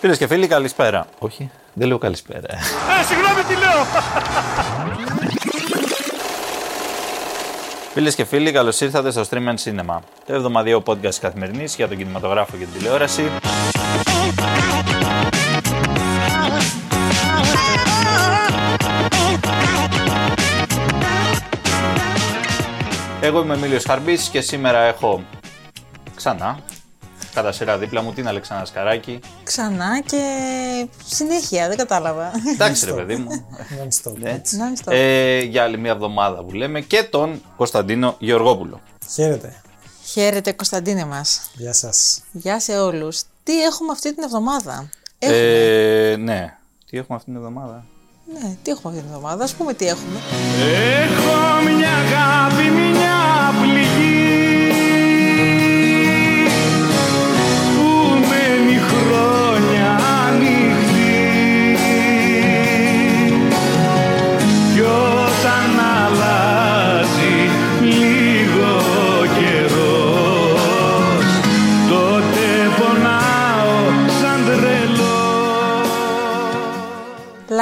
Φίλες και φίλοι, καλησπέρα. Όχι, δεν λέω καλησπέρα. Ε, συγγνώμη τι λέω. Φίλες και φίλοι, καλώς ήρθατε στο Stream and Cinema, το εβδομαδιαίο podcast καθημερινής για τον κινηματογράφο και την τηλεόραση. Εγώ είμαι ο Εμίλιος Χαρμπής και σήμερα έχω ξανά κατά σειρά δίπλα μου την Αλεξάνδρα Σκαράκη. Ξανά και συνέχεια, δεν κατάλαβα. Εντάξει ρε παιδί μου. Non-stop. Ναι. Non-stop. Ε, για άλλη μια εβδομάδα που λέμε και τον Κωνσταντίνο Γεωργόπουλο. Χαίρετε. Χαίρετε Κωνσταντίνε μας. Γεια σας. Γεια σε όλους. Τι έχουμε αυτή την εβδομάδα; Έχουμε. Ε, ναι. Τι έχουμε αυτή την εβδομάδα; Ναι, τι έχουμε αυτή την εβδομάδα; Ας πούμε τι έχουμε. Έχω μια αγάπη, μια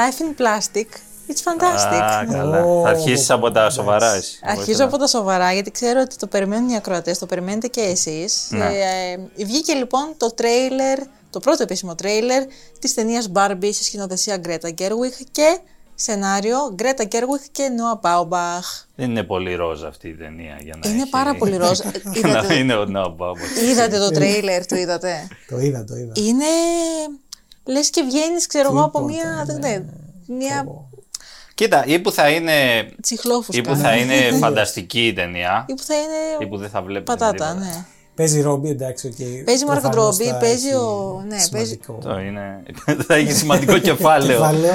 Life in plastic. It's fantastic. Α, καλά. Ω, Θα αρχίσεις από τα σοβαρά εσύ. Αρχίζω από τα σοβαρά γιατί ξέρω ότι το περιμένουν οι ακροατές, το περιμένετε και εσείς. Ναι. Ε, βγήκε λοιπόν το τρέιλερ, το πρώτο επίσημο τρέιλερ της ταινίας Barbie σε σκηνοθεσία Greta Gerwig και σενάριο Greta Gerwig και Noah Baumbach. Δεν είναι πολύ ρόζα αυτή η ταινία για να Είναι έχει- πάρα πολύ ροζ. Ε, να είδατε, είναι ο Νόμπα. είδατε το τρέιλερ, το είδατε; Το είδα, το είδα. Είναι. Λες και βγαίνεις, ξέρω εγώ, από Τίποτα, μία. δεν ναι, ξέρω, Μία Κοίτα, ή που θα είναι, τσιχλόφουσκα. ή που θα είναι φανταστική η ταινία, Ή που θα είναι. ή που δεν θα βλέπεις Πατάτα, ναι. Παίζει Ρόμπι, εντάξει, οκ. Παίζει Μάρκο Προφανώς Ρόμπι, θα παίζει έχει ο- ναι, παίζει- σημαντικό Το είναι. θα έχει σημαντικό κεφάλαιο. κεφάλαιο.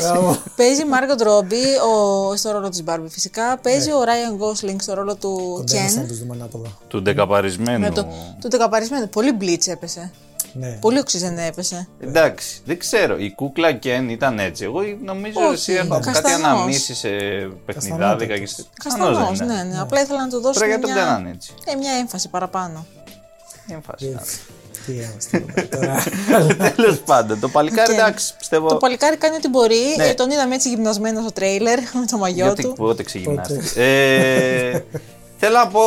Μπράβο. Παίζει Μάρκο Ρόμπι ο, στο ρόλο της Μπάρμπι φυσικά. Παίζει ο Ράιαν Γκόσλινγκ στο ρόλο του Κοντένας να Κεν. τους δούμε ανάποδα. του ντεκαπαρισμένου. Με το, του δεκαπαρισμένου. Πολύ μπλίτ έπεσε. Ναι. Πολύ οξυζεν έπεσε. Εντάξει, δεν ξέρω. Η κούκλα Κεν ήταν έτσι. Εγώ νομίζω Όχι, εσύ έχω κάτι καστανός. αναμνήσει σε παιχνιδάδικα και σε. Καστανός, Καστανός δεν ναι, είναι. ναι. Απλά ήθελα να του δώσω Τώρα γιατί τον μια, κάνανε έτσι. ε, μια έμφαση παραπάνω. Έμφαση. Τι είμαστε εδώ τώρα. Τέλος πάντων, το παλικάρι Οκ. εντάξει, πιστεύω. Το παλικάρι κάνει ό,τι μπορεί. Ναι. Ε, τον είδαμε έτσι γυμνασμένο στο τρέιλερ με το μαγιό Γιατί του. πότε ξεγυμνάστηκε. ε, θέλω να πω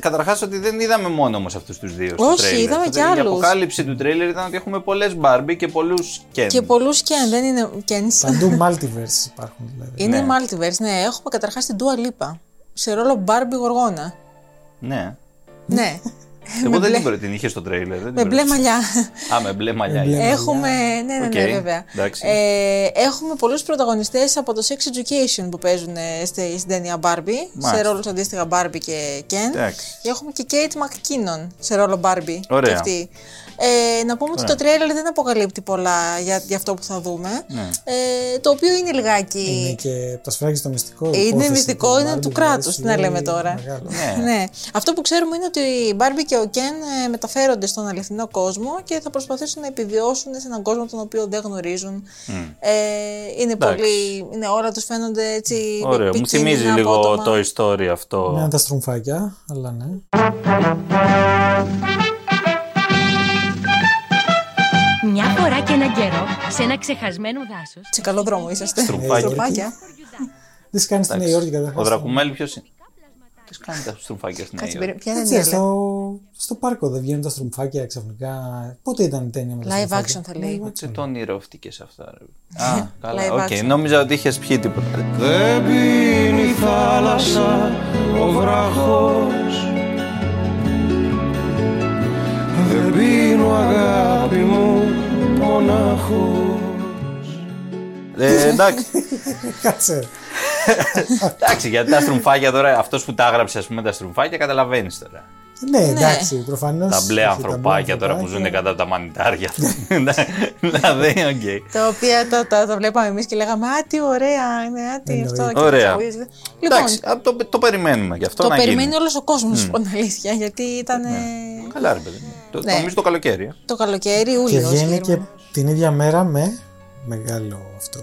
καταρχάς ότι δεν είδαμε μόνο όμως αυτούς τους δύο. στο Όχι, τρέιλερ. είδαμε Το- κι Η άλλους. αποκάλυψη του τρέιλερ ήταν ότι έχουμε πολλές Barbie και πολλούς Ken. Και πολλούς Ken, δεν είναι Kens. Παντού multiverse υπάρχουν δηλαδή. Είναι Ναι. multiverse, ναι. Έχουμε καταρχάς την Dua Lipa. Σε ρόλο Barbie Γοργόνα. Ναι. ναι. Εγώ δεν μπλε- την προ- την είχε στο τρέιλερ. δεν την Με μπλε προ- μαλλιά. Α, με μπλε μαλλιά. Με μπλε είναι. Έχουμε. Ναι, ναι, ναι, Οκ, βέβαια. εντάξει. Ε, έχουμε πολλούς πρωταγωνιστές από το Sex Education που παίζουν ε, στη, στην ταινία Barbie. Σε Μάλιστα. ρόλους αντίστοιχα Barbie και Ken. Εντάξει. Και έχουμε και Kate McKinnon σε ρόλο Barbie. Ωραία. Και αυτή. Ε, να πούμε ότι το τρέιλερ δεν αποκαλύπτει πολλά για, για αυτό που θα δούμε. Ναι. Ε, το οποίο είναι λιγάκι. Είναι και προσφράγει στο μυστικό. Είναι υπόθεση μυστικό, του είναι Barbie, του δηλαδή, κράτους. σου Τι να λέμε λέει τώρα. μεγάλο. Ναι. Ναι. Αυτό που ξέρουμε είναι ότι η Μπάρμπι και ο Κεν ε, μεταφέρονται στον αληθινό κόσμο και θα προσπαθήσουν να επιβιώσουν σε έναν κόσμο τον οποίο δεν γνωρίζουν. Ε, είναι Εντάξει. πολύ. Είναι, όλα τους φαίνονται έτσι. Ωραίο. Μου επικίνδυνα, θυμίζει λίγο απότομα. το story αυτό. Ναι, τα στρουμφάκια, αλλά ναι. έναν καιρό, σε ένα ξεχασμένο δάσος. Σε καλό δρόμο είσαστε. Στρουμφάκια. Στρουμφάκια. Τι σε κάνει στη Νέα Υόρκη Ο καταρχάς. Δρακουμέλ ποιος είναι; Τι κάνει τα στρουμφάκια στην Κάτσε, Νέα περί- Υόρκη. ποια είναι η Έτσι, νέα, στο, στο πάρκο δεν βγαίνουν τα στρουμφάκια ξαφνικά. Πότε ήταν η ταινία με τα Live στρουμφάκια; action θα λέει. Τι το ονειρεύτηκε αυτά, ρε. Α, καλά. Live OK, action. νόμιζα ότι είχες πιει τίποτα. Δεν πίνει η θάλασσα ο βράχος Δεν πίνω αγάπη μου μονάχος Ε, εντάξει. Κάτσε. εντάξει, γιατί τα στρουμφάκια τώρα, αυτός που τα έγραψε, ας πούμε, τα στρουμφάκια, καταλαβαίνεις τώρα. Ναι, εντάξει, προφανώς. Τα μπλε ανθρωπάκια τώρα που ζουν κατά από τα μανιτάρια. δηλαδή, οκ. Τα οποία τα, τα, τα βλέπαμε εμείς και λέγαμε Α, τι ωραία είναι, α, τι αυτό. και Ωραία. τα Λοιπόν, Εντάξει, α, το, το περιμένουμε γι' αυτό το να περιμένει γίνει. όλος ο κόσμος, mm. την αλήθεια, γιατί ήταν Καλά, ρε παιδί. μου. Το, Ναι. Νομίζω το καλοκαίρι. ε. το καλοκαίρι, Και Ιούλιο. βγαίνει και την ίδια μέρα με μεγάλο αυτό.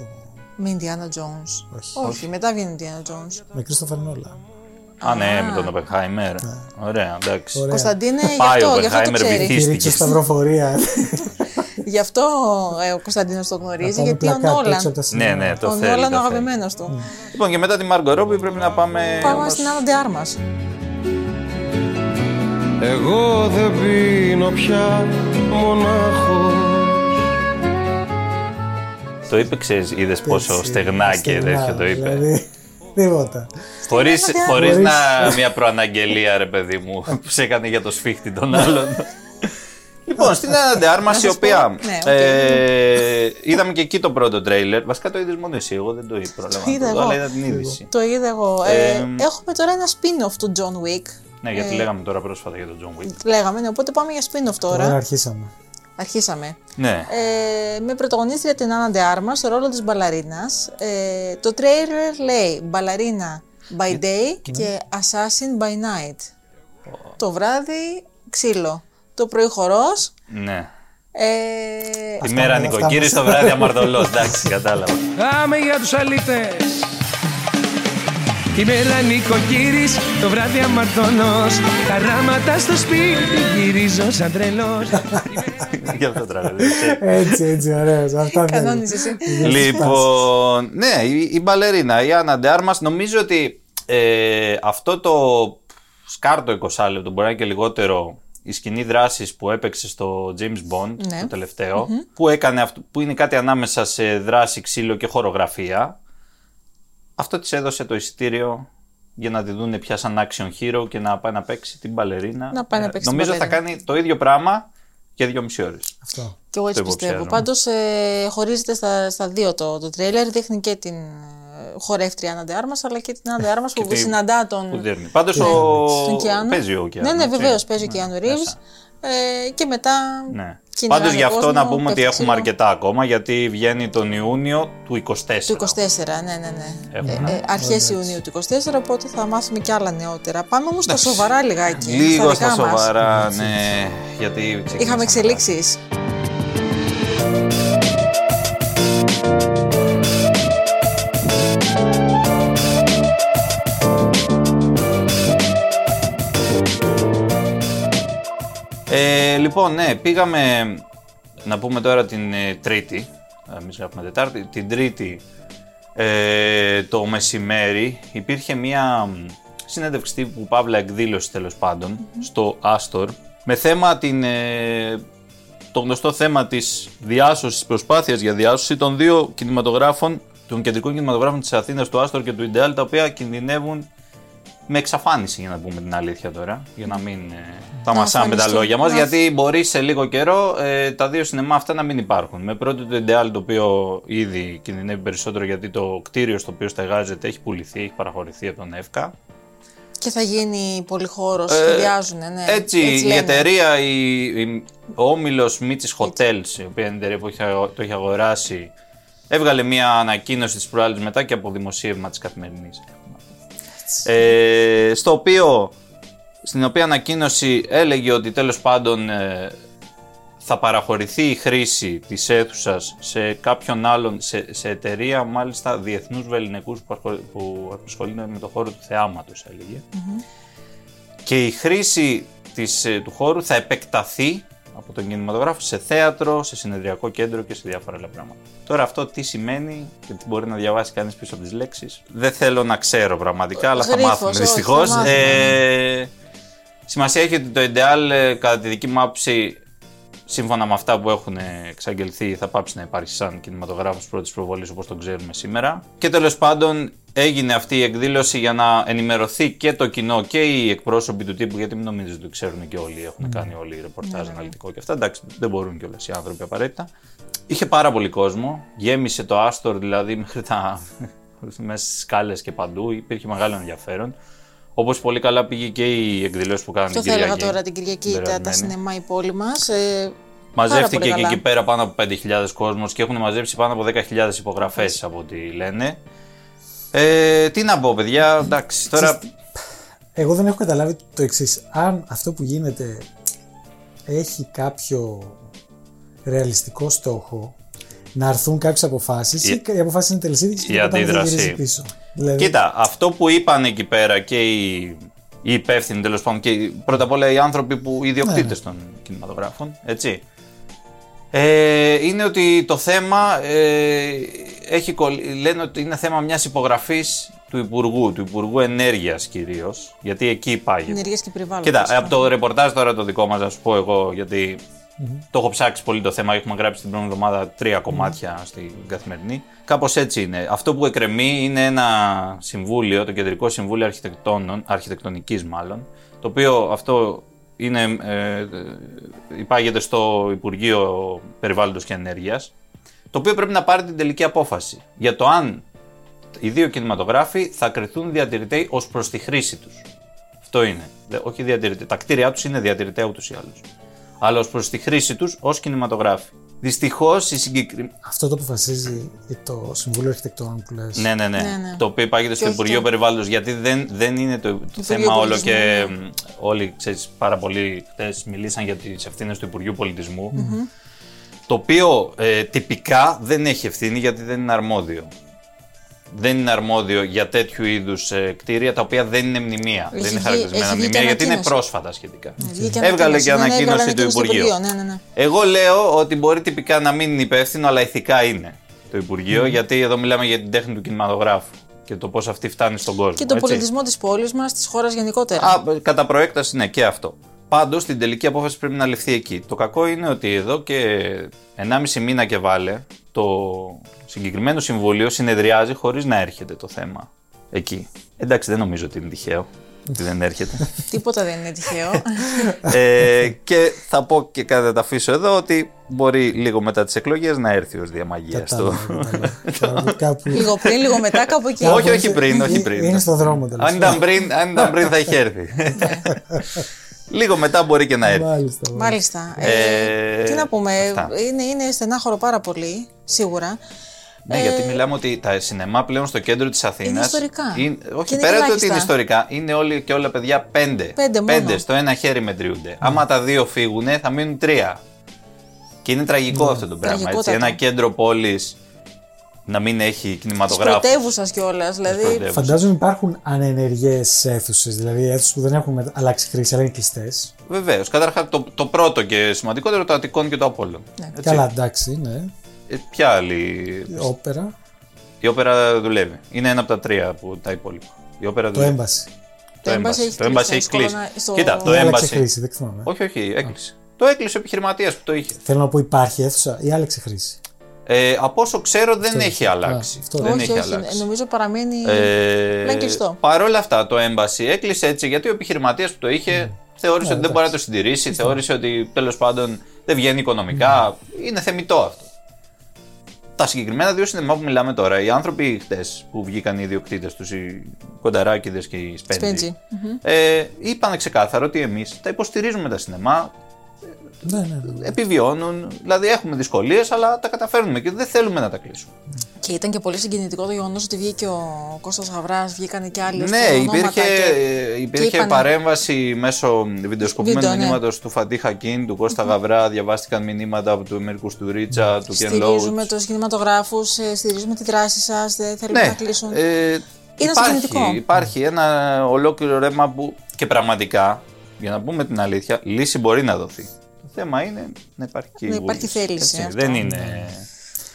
Με Indiana Jones. Όχι. Όχι, μετά βγαίνει Indiana Jones. Με Κρίστοφερ Νόλα. Α, ναι, με τον Οπενχάιμερ. Ωραία, εντάξει. Ωραία. Κωνσταντίνε, γι' Πάει ο αυτό, γι' αυτό το Oppenheimer, ξέρεις. βυθίστηκε. Κήρυξε σταυροφορία. Γι' αυτό ε, ο Κωνσταντίνος το γνωρίζει, Να γιατί ο πλακάτ Νόλαν. Ναι, έξω από τα σύνορα. ναι, το Ο θέλει. Νόλαν το ο θέλει. αγαπημένος του. Λοιπόν, και μετά τη Μάργκο Ρόμπι πρέπει να πάμε. Πάμε όμως- στην Άννα Ντεάρμα. Εγώ δεν πίνω πια μονάχος Το είπε, ξέρεις, είδες πόσο Έτσι, στεγνά και στεγνά, τέτοιο το είπε. Δηλαδή, τίποτα. Χωρίς, Άννα χωρίς Ντεάρμα. να μια προαναγγελία, ρε παιδί μου, που σε έκανε για το σφίχτη των άλλων. Λοιπόν, στην Άννα Ντεάρμα, η σας πω- οποία. ναι, οκ. ε, είδαμε και εκεί το πρώτο τρέιλερ. Βασικά το είδες μόνος εσύ. Εγώ δεν το είδα. πρόλαβα να είδα το δω, εγώ. Αλλά είδα την είδηση. Το είδα εγώ. Ε, Ε, έχουμε τώρα ένα spin-off του John Wick. Ναι, γιατί Ε, λέγαμε τώρα πρόσφατα για τον John Wick. Λέγαμε, ναι, οπότε πάμε για spin-off τώρα. Τώρα αρχίσαμε. Αρχίσαμε. Ναι. Ε, με πρωταγωνίστρια την Άννα Ντεάρμα στο ρόλο της μπαλαρίνας. Ε, το τρέιλερ λέει μπαλαρίνα by day και assassin by night. Το βράδυ ξύλο. Το πρωί χορός. Ναι. Ε, Τη μέρα αυτά νοικοκύρης, μας. το βράδυ αμαρτωλός. Εντάξει, κατάλαβα. Πάμε για τους αλήτες Τη μέρα νοικοκύρης, το βράδυ αμαρτωλός Χαράματα στο σπίτι, γυρίζω σαν τρελός Γι' αυτό τραγούδι. Έτσι, έτσι, ωραίος. Αυτά θέλω. κανόνιζες εσύ; Λοιπόν, ναι, η, η μπαλερίνα, η Άννα Ντεάρμας, νομίζω ότι ε, αυτό το σκάρτο 20 λεπτό, μπορεί να είναι και λιγότερο, η σκηνή δράσης που έπαιξε στο James Bond, Ναι. το τελευταιο που, έκανε αυτό, που είναι κάτι ανάμεσα σε δράση, ξύλο και χορογραφία, αυτό της έδωσε το εισιτήριο για να τη δούνε πια σαν action hero και να πάει να παίξει την μπαλερίνα. Να πάει να Ε, παίξει την Νομίζω θα μπαλερίνα. κάνει το ίδιο πράγμα για δύο μισή ώρες. Αυτό. Και εγώ έτσι Το πιστεύω. υποψιάζομαι. Πάντως ε, χωρίζεται στα, στα δύο το, το τρέιλερ. Δείχνει και την ε, χορεύτρια Άννα Ντεάρμα, αλλά και την Άννα Ντεάρμα που τη- συναντά τον, Που δέρνει. Πάντως Ναι. ο... τον Κιάνο. παίζει ο Κιάνο. Ναι, ναι, έτσι. βεβαίως παίζει ο Ναι, Κιάνο μέσα. Ρίβς. Ε, και μετά. Ναι. Κυνηγάνε Πάντως γι' αυτό κόσμο, να πούμε ότι πέφτει έχουμε ξύλο. αρκετά ακόμα γιατί βγαίνει τον Ιούνιο του 24. Του 24, ναι, ναι, ναι. Έχουμε. Ε, ε, Αρχές Ιουνίου του 24, οπότε θα μάθουμε και άλλα νεότερα. Πάμε όμως στα σοβαρά λιγάκι. Λίγο στα δικά μας. σοβαρά, ναι. Γιατί ξεκινήσαμε Είχαμε τώρα. Λοιπόν, ναι, πήγαμε να πούμε τώρα την ε, Τρίτη. Εμείς γράφουμε Τετάρτη. Την Τρίτη ε, το μεσημέρι υπήρχε μία μ, συνέντευξη τύπου Παύλα εκδήλωση τέλος πάντων στο Άστορ με θέμα την, ε, το γνωστό θέμα της διάσωσης, προσπάθειας για διάσωση των δύο κινηματογράφων, των κεντρικών κινηματογράφων της Αθήνας, του Άστορ και του Ιντεάλ, τα οποία κινδυνεύουν με εξαφάνιση, για να πούμε την αλήθεια τώρα, για να μην ε, τα μασάμε τα εμφανιστούν. λόγια μας, Να- γιατί μπορεί σε λίγο καιρό ε, τα δύο σινεμά αυτά να μην υπάρχουν. Με πρώτο το Ιντεάλ, το οποίο ήδη κινδυνεύει περισσότερο, γιατί το κτίριο στο οποίο στεγάζεται έχει πουληθεί, έχει παραχωρηθεί από τον ΕΦΚΑ. Και θα γίνει πολυχώρος, Ε, σχεδιάζουν, ναι. Έτσι, η λένε. εταιρεία, η, η- ο όμιλος Μίτσι Hotels, η οποία είναι η εταιρεία που έχει, αγο- το έχει αγοράσει, έβγαλε μια ανακοίνωση της προάλλη μετά και από δημοσίευμα της καθημερινής. Ε, στο οποίο, στην οποία ανακοίνωση έλεγε ότι τέλος πάντων ε, θα παραχωρηθεί η χρήση της αίθουσας σε κάποιον άλλον, σε, σε εταιρεία μάλιστα διεθνούς βεληνικούς που, ασχολ- που ασχολούνται με το χώρο του θεάματος έλεγε. Και η χρήση της, ε, του χώρου θα επεκταθεί από τον κινηματογράφο σε θέατρο, σε συνεδριακό κέντρο και σε διάφορα άλλα πράγματα. Τώρα αυτό τι σημαίνει και τι μπορεί να διαβάσει κανείς πίσω από τις λέξεις. Δεν θέλω να ξέρω πραγματικά, αλλά θα Γρίφος, μάθουμε όχι, δυστυχώς. θα μάθουμε, Ε, σημασία έχει ότι το Ideal, ε, κατά τη δική μου άποψη, σύμφωνα με αυτά που έχουν εξαγγελθεί, θα πάψει να υπάρχει σαν κινηματογράφος πρώτης προβολής όπως τον ξέρουμε σήμερα. Και τέλος πάντων έγινε αυτή η εκδήλωση για να ενημερωθεί και το κοινό και οι εκπρόσωποι του τύπου, γιατί μην νομίζετε ότι το ξέρουν και όλοι, έχουν κάνει όλοι ρεπορτάζ αναλυτικό και αυτά. Εντάξει, δεν μπορούν κιόλας οι άνθρωποι απαραίτητα. Είχε πάρα πολύ κόσμο, γέμισε το Άστορ δηλαδή μέχρι τα μέσα στις σκάλες και παντού, υπήρχε μεγάλο ενδιαφέρον. Όπως πολύ καλά πήγε και η εκδηλώση που κάνανε Το την θα έλεγα Κυριακή. τώρα την Κυριακή, την τα, τα περασμένη. σινεμά η πόλη μας. Ε, Μαζεύτηκε πάρα και πολύ εκεί καλά. πέρα πάνω από 5.000 κόσμος και έχουν μαζέψει πάνω από 10.000 υπογραφές από ό,τι λένε. Ε, τι να πω, παιδιά, εντάξει, τώρα. Εγώ δεν έχω καταλάβει το εξής. Αν αυτό που γίνεται έχει κάποιο ρεαλιστικό στόχο να αρθούν κάποιες αποφάσεις Η- ή οι αποφάσεις είναι τελεσίδικες η και μετά να αντίδραση. γυρίζεις πίσω. Δηλαδή, Κοίτα, αυτό που είπαν εκεί πέρα και οι, οι υπεύθυνοι τέλος πάντων και οι- πρώτα απ' όλα οι άνθρωποι που οι ιδιοκτήτες Ναι, ναι. των κινηματογράφων, έτσι. Ε, είναι ότι το θέμα ε, έχει, κολλ- λένε ότι είναι θέμα μιας υπογραφής του Υπουργού, του Υπουργού Ενέργειας κυρίως, γιατί εκεί πάγεται. Ενεργεία και περιβάλλον. Κοίτα, από το ρεπορτάζ τώρα το δικό μας, να σου πω εγώ, γιατί το έχω ψάξει πολύ το θέμα, έχουμε γράψει την προηγούμενη εβδομάδα τρία κομμάτια στην καθημερινή. Κάπως έτσι είναι. Αυτό που εκκρεμεί είναι ένα συμβούλιο, το Κεντρικό Συμβούλιο Αρχιτεκτόνων, Αρχιτεκτονικής μάλλον, το οποίο αυτό είναι, ε, υπάγεται στο Υπουργείο Περιβάλλοντος και Ενέργειας, το οποίο πρέπει να πάρει την τελική απόφαση για το αν οι δύο κινηματογράφοι θα κρυθούν διατηρητέοι ως προς τη χρήση τους. Αυτό είναι. Δε- Όχι διατηρητέ. Τα κτίρια τους είναι διατηρητέα ούτως ή άλλως. Αλλά ως προς τη χρήση τους ως κινηματογράφοι. Δυστυχώς η συγκεκριμένη. Αυτό το αποφασίζει το Συμβούλιο Αρχιτεκτών που λες. Ναι, ναι, ναι, Ναι, ναι. Το οποίο υπάγεται στο όχι Υπουργείο το- Περιβάλλοντος γιατί δεν, δεν είναι το, το θέμα όλο Πολιτισμού, και ναι. μ, όλοι ξέρεις, πάρα πολλοί χθε μιλήσαν για τις ευθύνες του Υπουργείου Πολιτισμού. Το οποίο ε, τυπικά δεν έχει ευθύνη γιατί δεν είναι αρμόδιο. Δεν είναι αρμόδιο για τέτοιου είδους κτίρια τα οποία δεν είναι μνημεία. Έχει δεν είναι βγει- χαρακτηρισμένα έχει βγει μνημεία και γιατί είναι ανακοίνωση. πρόσφατα σχετικά. Βγήκε Έβγαλε και Ναι, ναι, ανακοίνωση έβγαλε του ανακοίνωση Υπουργείου. Ναι, ναι, ναι. Εγώ λέω ότι μπορεί τυπικά να μην είναι υπεύθυνο, αλλά ηθικά είναι το Υπουργείο, γιατί εδώ μιλάμε για την τέχνη του κινηματογράφου και το πώς αυτή φτάνει στον κόσμο. Και τον έτσι. πολιτισμό της πόλης μας, της χώρας γενικότερα. Α, κατά προέκταση, ναι, και αυτό. Πάντως την τελική απόφαση πρέπει να ληφθεί εκεί. Το κακό είναι ότι εδώ και 1,5 μήνα και βάλε το συγκεκριμένο συμβούλιο συνεδριάζει χωρίς να έρχεται το θέμα εκεί. Εντάξει, δεν νομίζω ότι είναι τυχαίο ότι δεν έρχεται. Τίποτα δεν είναι τυχαίο. ε, και θα πω και κάτι θα τα αφήσω εδώ ότι μπορεί λίγο μετά τις εκλογές να έρθει ως διαμαγεία στο... Κατάλαβα, κατάλαβα. Κάπου- λίγο πριν, λίγο μετά, κάπου εκεί. κάπου Όχι, όχι είναι- πριν, όχι είναι- πριν. Είναι στο δρόμο τέλος αν, ήταν πριν, αν ήταν πριν θα είχε έρθει. Λίγο μετά μπορεί και να έρθει. Μάλιστα. Μάλιστα. Ε, Ε, τι να πούμε, αυτά. είναι, είναι στενάχωρο πάρα πολύ, σίγουρα. Ναι, γιατί μιλάμε ότι τα σινεμά πλέον στο κέντρο της Αθήνας... Ε, Είναι ιστορικά. είναι- Και όχι, είναι πέρα του ότι ελάχιστα. είναι ιστορικά, είναι όλοι και όλα παιδιά πέντε. Πέντε μόνο. στο ένα χέρι μετριούνται. Άμα τα δύο φύγουν, θα μείνουν τρία. Και είναι τραγικό αυτό το πράγμα. Έτσι. Τραγικότατο. Ένα κέντρο πόλης να μην έχει Τη κινηματογράφο. πρωτεύουσας κιόλας. Δηλαδή, πρωτεύουσας. Φαντάζομαι υπάρχουν ανενεργές αίθουσες, δηλαδή αίθουσες που δεν έχουν μετα- αλλάξει χρήση, αλλά είναι κλειστές. Βεβαίως. Καταρχάς, το, το πρώτο και σημαντικότερο το Αττικόν και το Απόλλων. Έτσι. Καλά, εντάξει, ναι. Ε, ποια άλλη. Η όπερα, Η όπερα δουλεύει. Είναι ένα από τα τρία που τα υπόλοιπα. Η όπερα το δουλεύει. έμπαση. Το Embassy έχει Το Embassy κλείσει έχει στο κλείσει. κορονα- στο- Κοίτα, το Δεν άλλαξε Embassy. χρήση, δεν θυμάμαι. Όχι, όχι, έκλεισε. Το έκλεισε ο επιχειρηματίας που το είχε. Θέλω να πω υπάρχει αίθουσα ή άλλαξε χρήση. Ε, από όσο ξέρω δεν Αυτό έχει είναι. αλλάξει. Α, αυτό δεν όχι, έχει όχι. αλλάξει. Νομίζω παραμένει. Ε, είναι κλειστό. Παρ' όλα αυτά το Embassy έκλεισε έτσι γιατί ο επιχειρηματίας που το είχε θεώρησε Ναι, ότι δεν μπορεί να το συντηρήσει, θεώρησε ότι τέλος πάντων δεν βγαίνει οικονομικά. Είναι θεμητό αυτό. Τα συγκεκριμένα δύο σινεμά που μιλάμε τώρα, οι άνθρωποι χτες που βγήκαν οι ιδιοκτήτες τους, οι Κονταράκηδες και οι Σπέντζι, Σπέντζι. ε, είπαν ξεκάθαρα ότι εμείς τα υποστηρίζουμε τα σινεμά, Ναι, ναι, ναι. επιβιώνουν, δηλαδή έχουμε δυσκολίες, αλλά τα καταφέρνουμε και δεν θέλουμε να τα κλείσουμε. Και ήταν και πολύ συγκινητικό το γεγονός ότι βγήκε ο Κώστας Γαβράς, βγήκαν και άλλοι. Ναι, υπήρχε, υπήρχε είπανε- παρέμβαση μέσω βιντεοσκοπημένου Βίντεο, ναι. μηνύματος του Φαντί Χακίν, του Κώστα Γαβρά. Διαβάστηκαν μηνύματα από του Μίρκου του Ρίτσα, του Κεν Στηρίζουμε Λόουτ. του κινηματογράφου, στηρίζουμε τη δράση σας, δεν θέλουμε να Ναι, κλείσουν. ε, συγκινητικό. υπάρχει, υπάρχει ένα ολόκληρο ρέμα που και πραγματικά, για να πούμε την αλήθεια, λύση μπορεί να δοθεί. Το θέμα είναι να υπάρχει και η Να υπάρχει βούληση, θέληση, έτσι. αυτό. Δεν είναι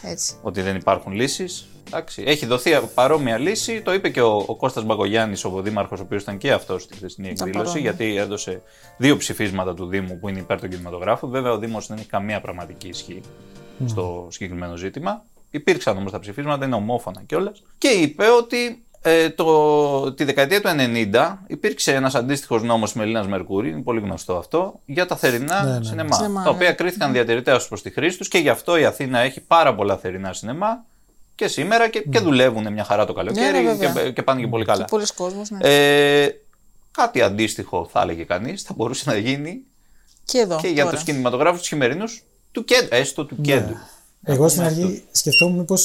Έτσι. ότι δεν υπάρχουν λύσεις. Έχει δοθεί παρόμοια λύση. Το είπε και ο, ο Κώστας Μπαγκογιάννης, ο Δήμαρχο, ο οποίος ήταν και αυτός στη χθεσινή Ήταν εκδήλωση, παρόν, ναι. γιατί έδωσε δύο ψηφίσματα του Δήμου που είναι υπέρ των κινηματογράφων. Βέβαια, ο Δήμος δεν έχει καμία πραγματική ισχύ στο συγκεκριμένο ζήτημα. Υπήρξαν όμως τα ψηφίσματα, είναι ομόφωνα κιόλας. Και είπε ότι ε, το, τη δεκαετία του 90 υπήρξε ένας αντίστοιχος νόμος Μελίνα Μερκούρη, είναι πολύ γνωστό αυτό, για τα θερινά Ναι, ναι, ναι. σινεμά. Σινεμά, τα ναι. οποία κρίθηκαν διατηρητέα προς τη χρήση τους και γι' αυτό η Αθήνα έχει πάρα πολλά θερινά σινεμά και σήμερα και, και δουλεύουν μια χαρά το καλοκαίρι Ναι, ναι, βέβαια. και, και πάνε και πολύ καλά. Και πολλοί κόσμος, ναι. Ε, κάτι αντίστοιχο θα έλεγε κανείς, θα μπορούσε να γίνει και εδώ. και για τώρα. τους κινηματογράφους τους χειμερινούς του κέντρου, έστω του κέντρου. Εγώ στην αρχή σκεφτόμουν μήπω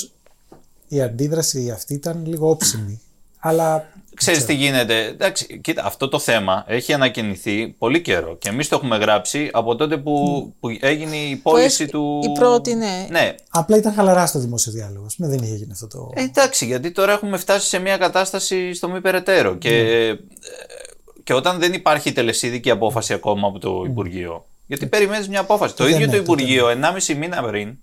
η αντίδραση αυτή ήταν λίγο όψιμη. Αλλά. Ξέρεις τι γίνεται. Εντάξει, κοίτα, αυτό το θέμα έχει ανακοινηθεί πολύ καιρό και εμείς το έχουμε γράψει από τότε που, που έγινε η πώληση έχει- του. η πρώτη, ναι. Ναι. Απλά ήταν χαλαρά στο δημόσιο διάλογο. Με δεν είχε γίνει αυτό το. Ε, εντάξει, γιατί τώρα έχουμε φτάσει σε μια κατάσταση στο μη περαιτέρω. Και, ε, και όταν δεν υπάρχει τελεσίδικη απόφαση ακόμα από το Υπουργείο Γιατί περιμένεις μια απόφαση. Το Δεν ίδιο το είναι, τότε Υπουργείο, 1,5 μήνα πριν,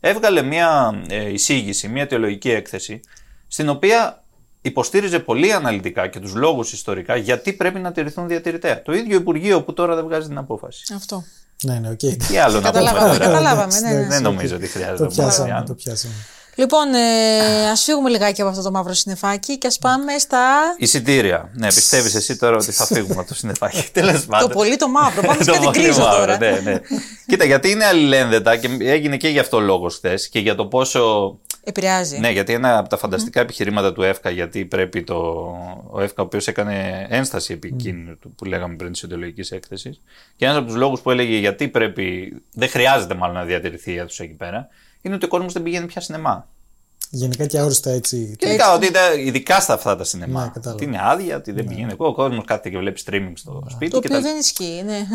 έβγαλε μια ε, εισήγηση, μια αιτιολογική έκθεση, στην οποία υποστήριζε πολύ αναλυτικά και τους λόγους ιστορικά γιατί πρέπει να τηρηθούν διατηρητέα. Το ίδιο Υπουργείο που τώρα δεν βγάζει την απόφαση. Αυτό. Ναι, ναι, οκ. Τι άλλο να Καταλάβαμε, πούμε. τώρα. καταλάβαμε, ναι, ναι. Δεν νομίζω ότι χρειάζεται Το να πούμε κάτι πιάσαμε, άλλο. το πιάσαμε. Λοιπόν, ε, ας φύγουμε λιγάκι από αυτό το μαύρο συννεφάκι και ας πάμε στα. Εισιτήρια. Ναι, πιστεύεις εσύ τώρα ότι θα φύγουμε από το συννεφάκι. Τέλος Το πάντων. πολύ το μαύρο. Πάμε σε Το κάτι πολύ γκρίζο μαύρο, τώρα. Ναι, ναι. Κοίτα, γιατί είναι αλληλένδετα και έγινε και γι' αυτό λόγος χθες και για το πόσο. Επηρεάζει. Ναι, γιατί ένα από τα φανταστικά επιχειρήματα του ΕΦΚΑ, γιατί πρέπει το. Ο ΕΦΚΑ, ο οποίος έκανε ένσταση επί εκείνου του που λέγαμε πριν της ιδεολογικής έκθεσης. Και ένας από τους λόγους που έλεγε γιατί πρέπει. Δεν χρειάζεται μάλλον να διατηρηθεί η αίθουσα εκεί πέρα, είναι ότι ο κόσμος δεν πηγαίνει πια σινεμά. Γενικά και αόριστα έτσι. Και ειδικά, ότι ήταν, ειδικά στα αυτά τα σινεμά. Ναι, κατάλαβα. ότι είναι άδεια, ότι δεν πηγαίνει. Ο κόσμος κάθεται και βλέπει streaming στο σπίτι. Το και οποίο τα- δεν ισχύει, ναι.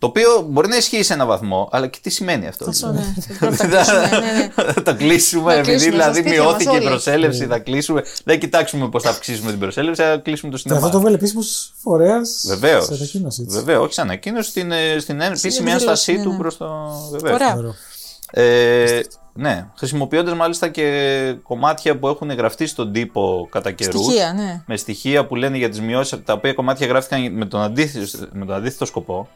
Το οποίο μπορεί να ισχύει σε έναν βαθμό, αλλά και τι σημαίνει αυτό. Αυτό, ναι. Πρέπει να τα κλείσουμε, ναι, ναι. Θα το κλείσουμε, Να επειδή κλείσουμε στα δηλαδή σπίτια μας μειώθηκε η όλοι. προσέλευση, θα κλείσουμε. Δεν κοιτάξουμε πώς θα αυξήσουμε την προσέλευση, θα κλείσουμε το Και αυτό το σινεμά. βγάλε επίσημο φορέα. Βεβαίως. Σε ανακοίνωση. έτσι. Βεβαίως, όχι σε ανακοίνωση, στην, ε, στην επίσημη εκδήλωση, ένστασή ναι, του ναι. προς το. Βεβαίως. Ωραία. Ωραίο. Ε, ναι, χρησιμοποιώντας μάλιστα και κομμάτια που έχουν γραφτεί στον τύπο κατά καιρούς. Στοιχεία, ναι. Με στοιχεία που λένε για τις μειώσεις, τα οποία κομμάτια γράφτηκαν με τον αντίθετο, με τον αντίθετο σκοπό.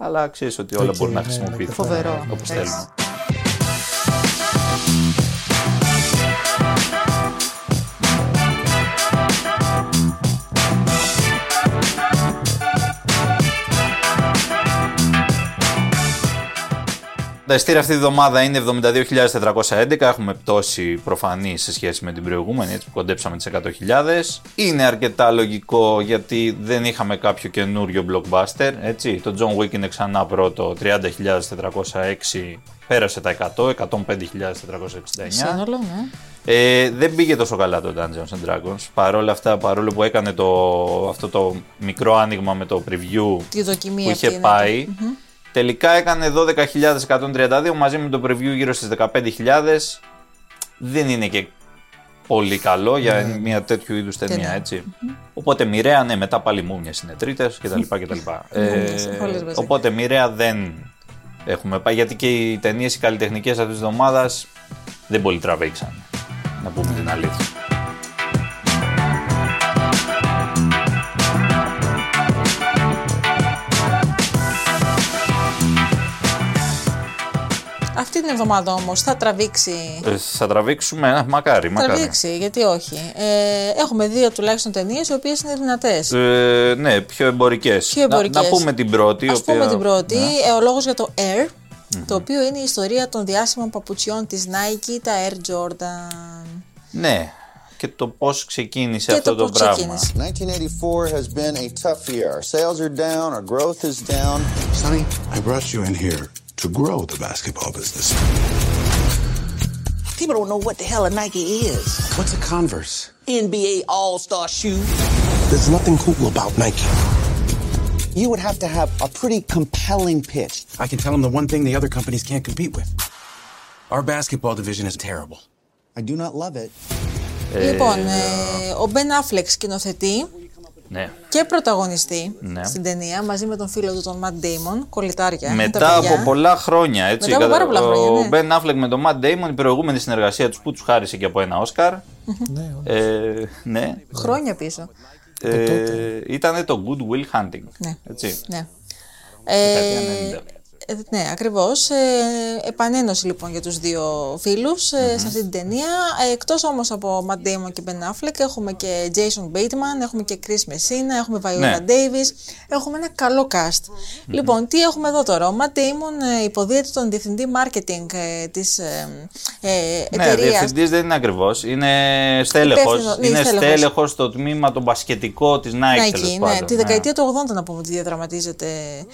Αλλά ξέρεις ότι όλα Οκ, μπορούν να ναι, ναι, χρησιμοποιηθούν Φοβερό. όπως Εντάξει. θέλουμε. Τα ειστήρια αυτή τη βδομάδα είναι 72.411. Έχουμε πτώση προφανής σε σχέση με την προηγούμενη, έτσι που κοντέψαμε τις 100.000. Είναι αρκετά λογικό γιατί δεν είχαμε κάποιο καινούριο blockbuster. Έτσι. Το John Wick είναι ξανά πρώτο, 30.406. Πέρασε τα 100, 105.469. Σύνολο, ναι. Ε, δεν πήγε τόσο καλά το Dungeons and Dragons. Παρόλα αυτά, παρόλο που έκανε το, αυτό το μικρό άνοιγμα με το preview Τη δοκιμή που αυτή είχε είναι πάει, τελικά έκανε 12.132 μαζί με το preview γύρω στις 15.000. Δεν είναι και πολύ καλό για μια τέτοιου είδους ταινία, Ταινία. έτσι. Οπότε μοιραία, ναι, μετά πάλι μούμιες είναι τρίτες κτλ. κτλ. Μούμιες, ε, όλες μαζί. οπότε μοιραία δεν έχουμε πάει, γιατί και οι ταινίες οι καλλιτεχνικές αυτής της εβδομάδας δεν πολύ τραβήξαν, να πούμε την αλήθεια. Την εβδομάδα όμως θα τραβήξει. Ε, θα τραβήξουμε, ε, μακάρι, μακάρι. Τραβήξει, γιατί όχι. Ε, έχουμε δύο τουλάχιστον ταινίες οι οποίες είναι δυνατές. Ε, ναι, πιο εμπορικές. Πιο εμπορικές. Να, να πούμε την πρώτη. η Α οποία- πούμε την πρώτη, Ναι. ε, ο λόγος για το Air, το οποίο είναι η ιστορία των διάσημων παπουτσιών της Nike, τα Air Jordan. Ναι. Και το πώς ξεκίνησε Και αυτό το το, πώς πράγμα. ξεκίνησε. 1984 has been a tough year. Our sales are down, our growth is down. Sonny, I brought you in here to grow the basketball business. People don't know what the hell a Nike is. What's a Converse? NBA All Star shoe. There's nothing cool about Nike. You would have to have a pretty compelling pitch. I can tell them the one thing the other companies can't compete with. Our basketball division is terrible. I do not love it. λοιπόν, ε, ο Ben Affleck σκηνοθετεί Ναι. και πρωταγωνιστή Ναι. στην ταινία μαζί με τον φίλο του τον Matt Damon, κολλητάρια. τα Μετά παιδιά. από πολλά χρόνια, έτσι. Μετά από πάρα Κατά- πολλά χρόνια, Ο ναι. Ben Affleck με τον Matt Damon, η προηγούμενη συνεργασία τους που τους χάρισε και από ένα Όσκαρ. Ναι, όντως. ε, ναι. Χρόνια πίσω. Ε, ήταν το Good Will Hunting. Ναι. Έτσι. Ναι. Δεκαετία Ε, 90. Ε, ναι, ακριβώς. Ε, επανένωση λοιπόν για τους δύο φίλους ε, σε αυτή την ταινία. Ε, εκτός όμως από Matt Damon και Ben Affleck έχουμε και Jason Bateman, έχουμε και Chris Messina, έχουμε Viola Ναι. Davis, έχουμε ένα καλό cast. Λοιπόν, τι έχουμε εδώ τώρα; Ο Matt Damon ε, υποδίεται τον διευθυντή marketing ε, της ε, ε, Ναι, εταιρείας. διευθυντής δεν είναι ακριβώς. Είναι στέλεχος. Υπεύθυνος, ναι, Είναι στέλεχος. στέλεχος στο τμήμα το μπασκετικό της Nike. Nike, τέλος ναι, πάντων. τη δεκαετία του 80 να πούμε ότι διαδραματίζεται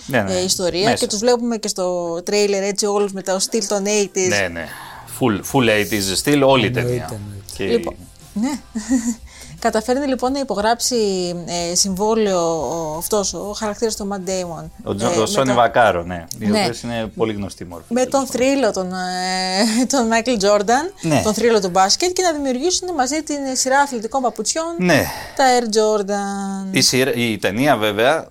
Ναι, ναι, ε, η ιστορία μέσα. και τους βλέπουμε και στο τρέιλερ έτσι όλους με το στυλ των 80s. Ναι, ναι. Full, full 80s στυλ, όλη η ταινία. εννοείται. Και- Λοιπόν, ναι. Καταφέρνει λοιπόν να υπογράψει ε, συμβόλαιο ο, αυτός ο χαρακτήρας του Matt Damon. Ο, Τζο, ε, ο με Σόνι τον- Βακάρο, ναι. Οι Ναι. οποίες είναι πολύ γνωστή μόρφη. με τον θρύλο τον, ε, τον Michael Jordan, Ναι. τον θρύλο του μπάσκετ και να δημιουργήσουν μαζί την σειρά αθλητικών παπουτσιών Ναι. τα Air Jordan. Η, σειρα- η ταινία βέβαια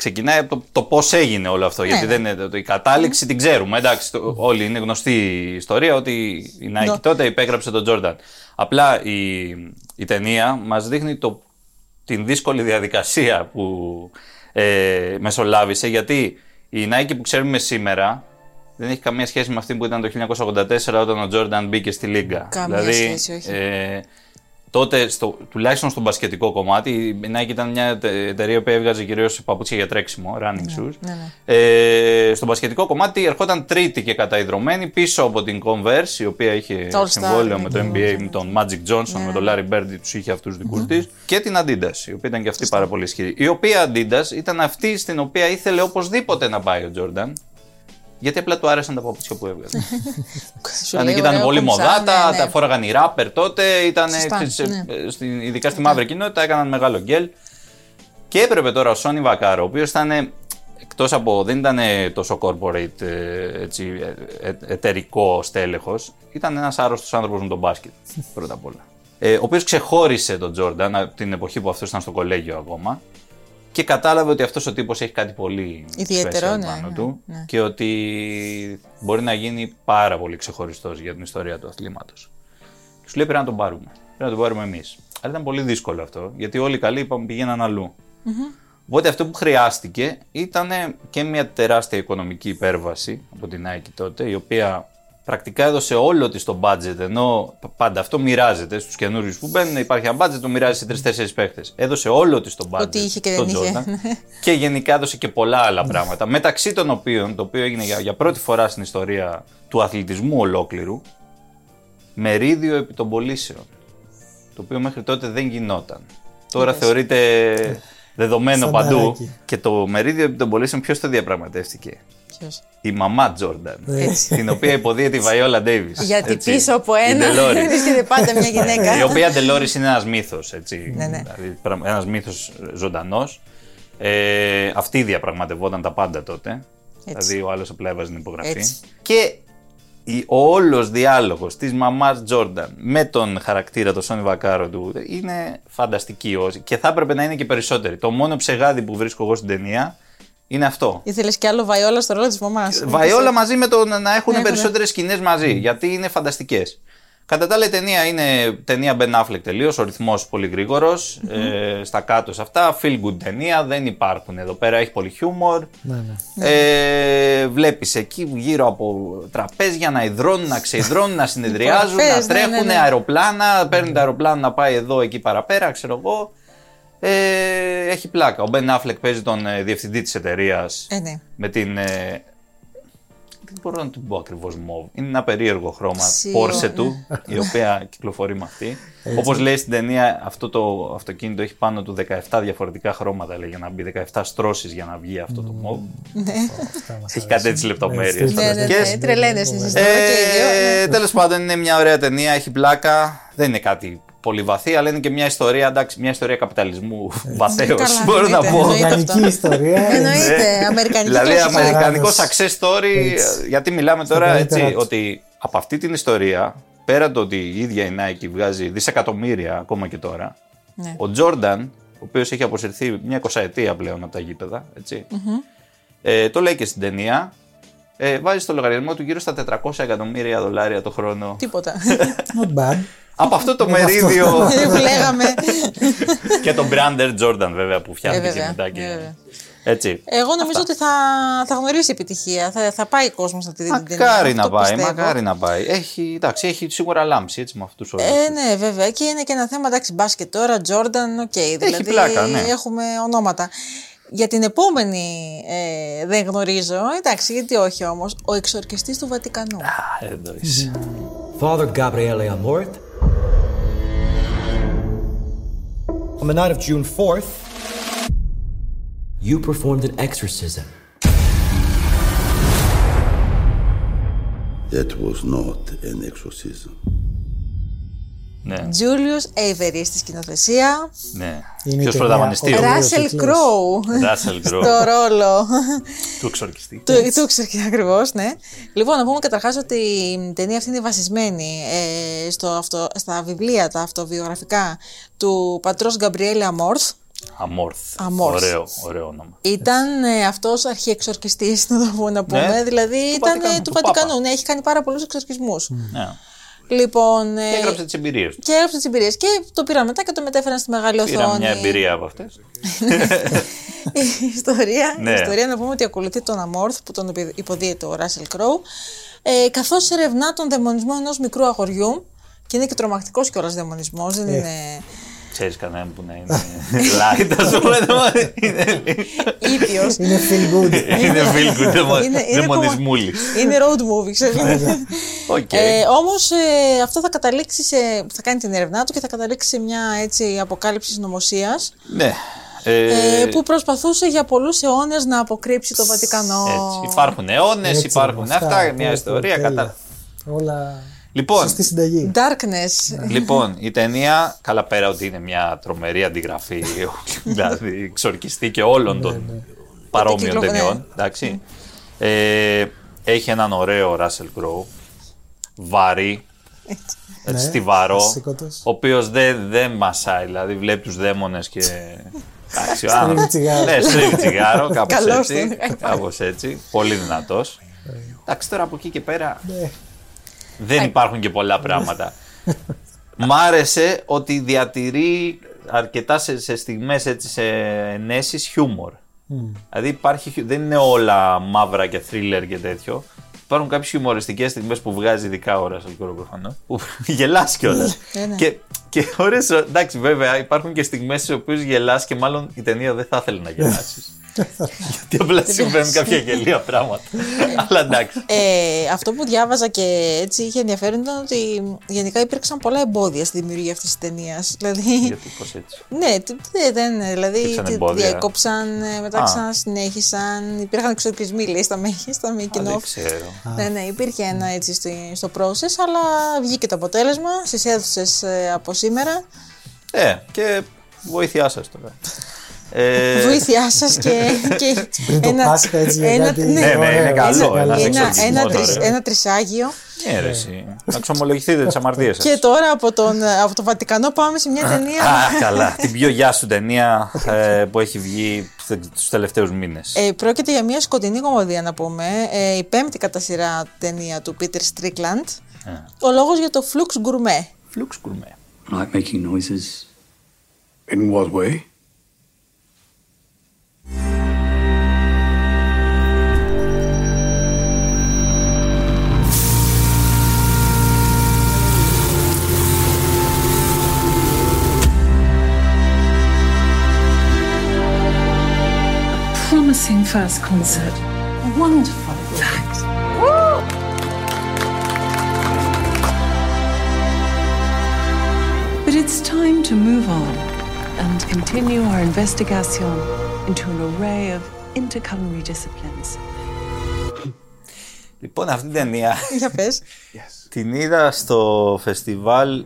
ξεκινάει από το, το πώς έγινε όλο αυτό. γιατί δεν είναι το, η κατάληξη την ξέρουμε. Εντάξει, το, όλοι είναι γνωστή η ιστορία ότι η Nike Ναι. τότε υπέγραψε τον Jordan. Απλά η, η ταινία μας δείχνει το, την δύσκολη διαδικασία που ε, μεσολάβησε γιατί η Nike που ξέρουμε σήμερα δεν έχει καμία σχέση με αυτή που ήταν το 1984 όταν ο Jordan μπήκε στη Λίγκα. Καμία δηλαδή, σχέση, όχι. Ε, τότε, στο, τουλάχιστον στο μπασκετικό κομμάτι, η Nike ήταν μια ετε- εταιρεία που έβγαζε κυρίως παπούτσια για τρέξιμο, running shoes. ναι, ναι. Ε, στο μπασκετικό κομμάτι ερχόταν τρίτη και καταϊδρωμένη πίσω από την Converse, η οποία είχε Το All Star, συμβόλαιο ναι, με το ναι, NBA, με τον Magic Johnson, με τον Larry Bird, τους είχε αυτούς δικούς της. Και την Adidas, η οποία ήταν και αυτή πάρα πολύ ισχυρή. Η οποία Adidas ήταν αυτή στην οποία ήθελε οπωσδήποτε να πάει ο Jordan. Γιατί απλά του άρεσαν τα παπούτσια που έβγαζε. Σου Ήταν, λέει, και ήταν ωραίο πολύ κομψά, μοδάτα, ναι, τα ναι. φόραγαν οι ράπερ τότε, ήταν Σωστά, στις, ναι. ε, στην- ειδικά στη μαύρη κοινότητα, έκαναν μεγάλο γκέλ. Και έπρεπε τώρα ο Σόνι Βακάρο, ο οποίος ήταν εκτός από. δεν ήταν τόσο corporate, ε, έτσι, ε, ε, εταιρικό στέλεχος, ήταν ένας άρρωστος άνθρωπος με τον μπάσκετ, πρώτα απ' όλα. Ε, ο οποίος ξεχώρισε τον Τζόρνταν από την εποχή που αυτός ήταν στο κολέγιο ακόμα και κατάλαβε ότι αυτός ο τύπος έχει κάτι πολύ Ιδιαίτερο, special ναι, πάνω ναι, του ναι. και ότι μπορεί να γίνει πάρα πολύ ξεχωριστός για την ιστορία του αθλήματος. Και σου λέει πρέπει να τον πάρουμε. Πρέπει να τον πάρουμε εμείς. Αλλά ήταν πολύ δύσκολο αυτό, γιατί όλοι οι καλοί είπαμε πήγαιναν αλλού. Οπότε αυτό που χρειάστηκε ήταν και μια τεράστια οικονομική υπέρβαση από την Nike τότε, η οποία πρακτικά έδωσε όλο της το budget, ενώ πάντα αυτό μοιράζεται στους καινούριους που μπαίνουν, υπάρχει ένα budget, το μοιράζει σε τρει-τέσσερι παίχτες. Έδωσε όλο της το budget Ό,τι είχε και στον δεν είχε. Jordan και γενικά έδωσε και πολλά άλλα πράγματα. Μεταξύ των οποίων, το οποίο έγινε για, για πρώτη φορά στην ιστορία του αθλητισμού ολόκληρου, μερίδιο επί των πωλήσεων. Το οποίο μέχρι τότε δεν γινόταν. Τώρα θεωρείται δεδομένο Στανταράκι. παντού. Και το μερίδιο επί των πωλήσεων ποιος το διαπραγματεύτηκε; Ποιος; Η μαμά Τζόρνταν. Έτσι. την οποία υποδίεται η Βαϊόλα Ντέιβις. Γιατί πίσω από ένα βρίσκεται πάντα μια γυναίκα. Η οποία Ντελόρις είναι ένας μύθος. Ναι, ναι. Δηλαδή, ένας μύθος ζωντανός. Ε, αυτή διαπραγματευόταν τα πάντα τότε. Δηλαδή, ο άλλος απλά έβαζε την υπογραφή. Έτσι. Και η, ο όλος διάλογος της μαμάς Τζόρνταν με τον χαρακτήρα του Σόνι Βακάρο του είναι φανταστική ως- και θα έπρεπε να είναι και περισσότερη. Το μόνο ψεγάδι που βρίσκω εγώ στην ταινία είναι αυτό. Ήθελε κι άλλο Βαϊόλα στο ρόλο της μαμάς. Βαϊόλα μαζί με το να- να έχουν Ναι, ναι, ναι. περισσότερες σκηνές μαζί, γιατί είναι φανταστικές. Κατά τα άλλα, η ταινία είναι ταινία Ben Affleck τελείως, ο ρυθμός πολύ γρήγορος, ε, στα κάτω σε αυτά. Feel good ταινία, δεν υπάρχουν εδώ πέρα, έχει πολύ χιούμορ. Ναι, ναι. Ε, βλέπεις εκεί γύρω από τραπέζια να υδρώνουν, να ξεϊδρώνουν, να συνεδριάζουν, να Υπογραφές, ναι, τρέχουν ναι, ναι. αεροπλάνα, παίρνει το αεροπλάνο να πάει εδώ, εκεί παραπέρα, ξέρω εγώ. Ε, έχει πλάκα. Ο Μπεν Affleck παίζει τον ε, διευθυντή της εταιρείας Ε, ναι. με την. Ε, δεν μπορώ να του πω ακριβώς μοβ. Είναι ένα περίεργο χρώμα. Ξύλο, Πόρσε ναι. του, η οποία κυκλοφορεί με αυτή. Όπως λέει στην ταινία, αυτό το αυτοκίνητο έχει πάνω του 17 διαφορετικά χρώματα. Λέει, για να μπει 17 στρώσεις για να βγει αυτό το μοβ. Έχει κάτι έτσι λεπτομέρειες. Ναι, ναι, ναι. Τρελαίνεσαι εσείς τώρα και οι δύο. ναι. Ε, Τέλος πάντων, είναι μια ωραία ταινία, έχει πλάκα. Δεν είναι κάτι πολύ βαθύ, αλλά είναι και μια ιστορία, εντάξει, μια ιστορία καπιταλισμού βαθέως. καλά, Μπορώ να εννοείται, πω. εννοείται. Οργανική ιστορία. Εννοείται. Αμερικανική Δηλαδή, κλασική. αμερικανικό Παράδοση. success story. Έτσι. Γιατί μιλάμε τώρα καλύτερα έτσι, του. ότι από αυτή την ιστορία, πέρα το ότι η ίδια η Nike βγάζει δισεκατομμύρια ακόμα και τώρα, Ναι. ο Τζόρνταν, ο οποίος έχει αποσυρθεί μια εικοσαετία πλέον από τα γήπεδα, έτσι, ε, το λέει και στην ταινία, ε, βάζεις στο λογαριασμό του γύρω στα 400 εκατομμύρια δολάρια το χρόνο. Τίποτα. Not bad. από αυτό το Με αυτό. μερίδιο Ε, που λέγαμε. και τον Brander Jordan βέβαια που Ε, φτιάχνει και βέβαια, μετά. Και... ε, βέβαια. Έτσι. Εγώ νομίζω ότι θα, θα γνωρίσει επιτυχία. Θα, θα πάει ο κόσμος να τη δει την ταινία. Μακάρι να Αυτό πάει, πιστεύω. μακάρι να πάει. Έχει, εντάξει, έχει σίγουρα λάμψη έτσι με αυτούς όλους. Ε, ναι, βέβαια. Και είναι και ένα θέμα, εντάξει, μπάσκετ τώρα, Τζόρνταν, οκ. δηλαδή πλάκα, ναι. έχουμε ονόματα. Για την επόμενη ε, δεν γνωρίζω, εντάξει, γιατί όχι όμως, ο εξορκιστής του Βατικανού. Εδώ είσαι. Father Gabriele Amorth. On the night of June 4th, you performed an exorcism. That was not an exorcism. Ναι, Τζούλιος Έιβερη στη σκηνοθεσία. ναι. Είναι Ποιος και πρωταγωνιστή, μια- ο Ράσελ κύκλος. Κρόου. Ράσελ Κρόου. Στο ρόλο του εξορκιστή. του, του εξορκιστή ακριβώς, ναι. Λοιπόν, να πούμε καταρχάς ότι η ταινία αυτή είναι βασισμένη ε, στο αυτο, στα βιβλία, τα αυτοβιογραφικά του πατρός Γκαμπριέλε Αμόρθ, Αμόρθ. Αμόρθ. Ωραίο, ωραίο όνομα. Ήταν ε, αυτός αρχιεξορκιστής, να το πω να πούμε. Ναι, δηλαδή του ήταν Βατικανού, ε, του του Βατικανού. Πάπα. Ναι, έχει κάνει πάρα πολλούς εξορκισμούς. Ναι. Λοιπόν. ε, Και έγραψε τις εμπειρίες του. και έγραψε τις εμπειρίες. Και το πήραν μετά και το μετέφεραν στη μεγάλη Πήρα οθόνη. μια εμπειρία από αυτές. η ιστορία, Ναι. η ιστορία να πούμε ότι ακολουθεί τον Αμόρθ που τον υπη- υποδίεται ο Ράσελ Κρόου ε, καθώς ερευνά τον δαιμονισμό ενός μικρού αγοριού και είναι και τρομακτικός κιόλας δαιμονισμός, δεν είναι Ξέρεις κανέναν που να είναι light, ας πούμε. δεν είναι- ήπιος. Είναι feel good. Είναι feel good, Είναι- είναι δαιμονισμούλη. είναι road movie, ξέρεις. Οκ. Ε, Όμως ε, αυτό θα καταλήξει σε. θα κάνει την έρευνά του και θα καταλήξει σε μια έτσι, αποκάλυψη συνωμοσίας Ναι. Ε, ε, που προσπαθούσε για πολλούς αιώνες να αποκρύψει το Βατικανό. Έτσι. Υπάρχουν αιώνες, Έτσι, υπάρχουν αυτά, αυτά, μια τέλεια, ιστορία. τέλεια. Κατά... Όλα Λοιπόν, σωστή συνταγή. Darkness. λοιπόν, η ταινία, καλά πέρα ότι είναι μια τρομερή αντιγραφή, δηλαδή εξορκιστή και όλων των παρόμοιων Κυκλο- ναι. ταινιών. Εντάξει. Ε, έχει έναν ωραίο Russell Crowe, βαρύ, Ναι, στιβαρό, ασήκωτος. ο οποίος δεν, δεν μασάει, δηλαδή βλέπει τους δαίμονες και. Εντάξει, ο Στρίβει άνθρωπος- τσιγάρο. Ναι, στρίβει τσιγάρο, κάπως Καλώς έτσι. τον. Κάπως έτσι. Πολύ δυνατός. Εντάξει, τώρα από εκεί και πέρα Ναι. Δεν υπάρχουν και πολλά πράγματα. Μ' άρεσε ότι διατηρεί αρκετά σε, σε στιγμές έτσι σε ενέσεις χιούμορ. Δηλαδή υπάρχει, χιου- δεν είναι όλα μαύρα και θρίλερ και τέτοιο. Υπάρχουν κάποιες χιουμοριστικές στιγμές που βγάζει ειδικά ώρα στο κόρο προφανώς. Που γελάς κιόλας. Ναι, ναι. και, και ωραίες, εντάξει, βέβαια, υπάρχουν και στιγμές στις οποίες γελάς και μάλλον η ταινία δεν θα ήθελε να γελάσεις. Γιατί απλά συμβαίνουν κάποια γελία πράγματα. Αλλά εντάξει. Ε, αυτό που διάβαζα και έτσι είχε ενδιαφέρον ήταν ότι γενικά υπήρξαν πολλά εμπόδια στη δημιουργία αυτής της ταινίας. Δηλαδή, Γιατί πώ έτσι. ναι, τι- τι- δεν, δηλαδή Υπήρξαν τη εμπόδια. διέκοψαν, ε, μετά Α. ξανασυνέχισαν. Υπήρχαν εξορκισμοί, λέει, στα, μέ- στα Α, making δεν of. ξέρω. Ναι, ναι, υπήρχε ένα έτσι στη- στο process, αλλά βγήκε το αποτέλεσμα στι αίθουσε από σήμερα. Ε, και βοήθειά σας τώρα. Ε, Βοήθειά σας και, και Πριν το Πάσχα έτσι για ένα, κάτι ναι, Ναι, ναι, είναι ωραίο, καλό, έτσι, ένας ωραίο. ένα, εξορκισμός, ένα, τρις- ωραίο. ένα τρισάγιο. ναι, ρε, εσύ. Να ξομολογηθείτε τις αμαρτίες σας. Και τώρα από, τον, από το Βατικανό πάμε σε μια ταινία. Α, καλά. Την πιο γεια σου ταινία ε, που έχει βγει τους τελευταίους μήνες. Ε, πρόκειται για μια σκοτεινή κομμωδία να πούμε. Ε, η πέμπτη κατά σειρά ταινία του Peter Strickland. Ο λόγος για το Flux Gourmet. Φλουξ κουρμέ. Like making noises. In what way? A promising first concert. Wonderful. It's time to move on and continue our investigation into an array of interculinary disciplines. Λοιπόν, αυτή την ταινία Για πες. την είδα στο φεστιβάλ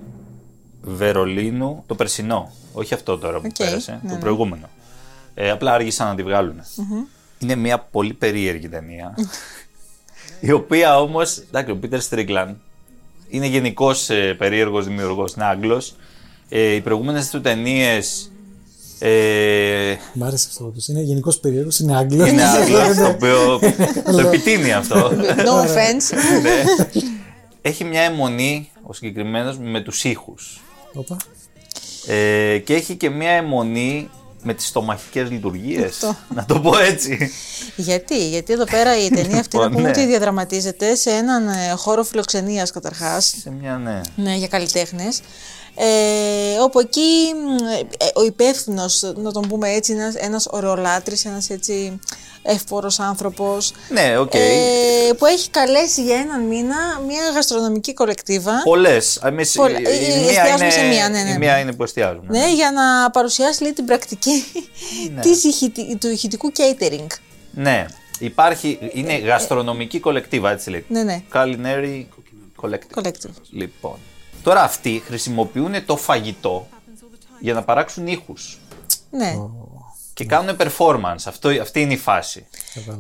Βερολίνου το περσινό. Όχι αυτό τώρα που Οκ, πέρασε, ναι, το ναι. προηγούμενο. Ε, απλά άργησαν να τη βγάλουν. Είναι μια πολύ περίεργη ταινία. η οποία όμως. Εντάξει, ο Πίτερ Στρίκλαν είναι γενικώ ε, περίεργος δημιουργός. Είναι Άγγλος. Ε, οι προηγούμενες του ταινίες. Ε, Μ' άρεσε αυτό. που Είναι γενικός περίεργος, είναι Άγγλος. είναι Άγγλος, το οποίο το επιτείνει αυτό. No offense. Ναι. Έχει μια αιμονή ο συγκεκριμένος με τους ήχους. Όπα. Ε, και έχει και μια εμμονή με τις στομαχικές λειτουργίες. Αυτό. Να το πω έτσι. Γιατί, γιατί εδώ πέρα η ταινία αυτή να Λοιπόν, πούμε ναι. ότι διαδραματίζεται σε έναν ε, χώρο φιλοξενίας καταρχάς. Σε μια ναι. Ναι, για καλλιτέχνες. Ε, όπου εκεί μ, ε, ο υπεύθυνος, να τον πούμε έτσι, ένας, ένας ωραιολάτρης, ένας έτσι εύπορος άνθρωπος Ναι, οκ. ε, που έχει καλέσει για έναν μήνα μια γαστρονομική κολεκτίβα Πολλές. Εμείς, Πολλα- η, ε, η ε, μία εστιάζουμε είναι, σε μία, ναι, ναι. η μία είναι που εστιάζουμε. ναι, για να παρουσιάσει λέει, την πρακτική Ναι. της ηχητι- του ηχητικού catering. Ναι. Υπάρχει, είναι γαστρονομική κολεκτίβα, έτσι λέει. Ναι, ναι. Culinary Collective. Collective. Λοιπόν. Τώρα αυτοί χρησιμοποιούν το φαγητό για να παράξουν ήχους. Ναι. Και κάνουν performance. Αυτό, αυτή είναι η φάση.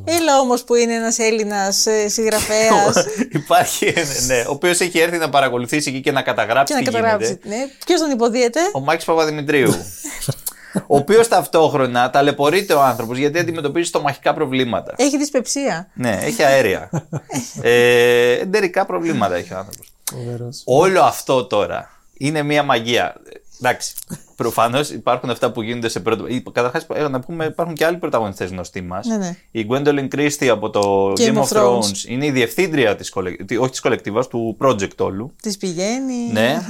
Έλα όμως που είναι ένας Έλληνας ε, συγγραφέας Υπάρχει, ναι, ναι, ο οποίος έχει έρθει να παρακολουθήσει εκεί και να καταγράψει και να τι καταγράψει. γίνεται. Ναι. Ποιος τον υποδίεται; Ο Μάκης Παπαδημητρίου. ο οποίος ταυτόχρονα ταλαιπωρείται ο άνθρωπος γιατί αντιμετωπίζει στομαχικά προβλήματα. Έχει δυσπεψία. Ναι, έχει αέρια. ε, εντερικά προβλήματα έχει ο άνθρωπος. Φοβερός. Όλο αυτό τώρα είναι μια μαγεία. Εντάξει, προφανώς υπάρχουν αυτά που γίνονται σε πρώτο. Καταρχάς, να πούμε, υπάρχουν και άλλοι πρωταγωνιστές γνωστοί μας. Ναι, ναι. Η Gwendolyn Christie από το Game Game, of of Thrones. Thrones. είναι η διευθύντρια της όχι της κολεκτίβα, του project όλου. Της πηγαίνει. Ναι.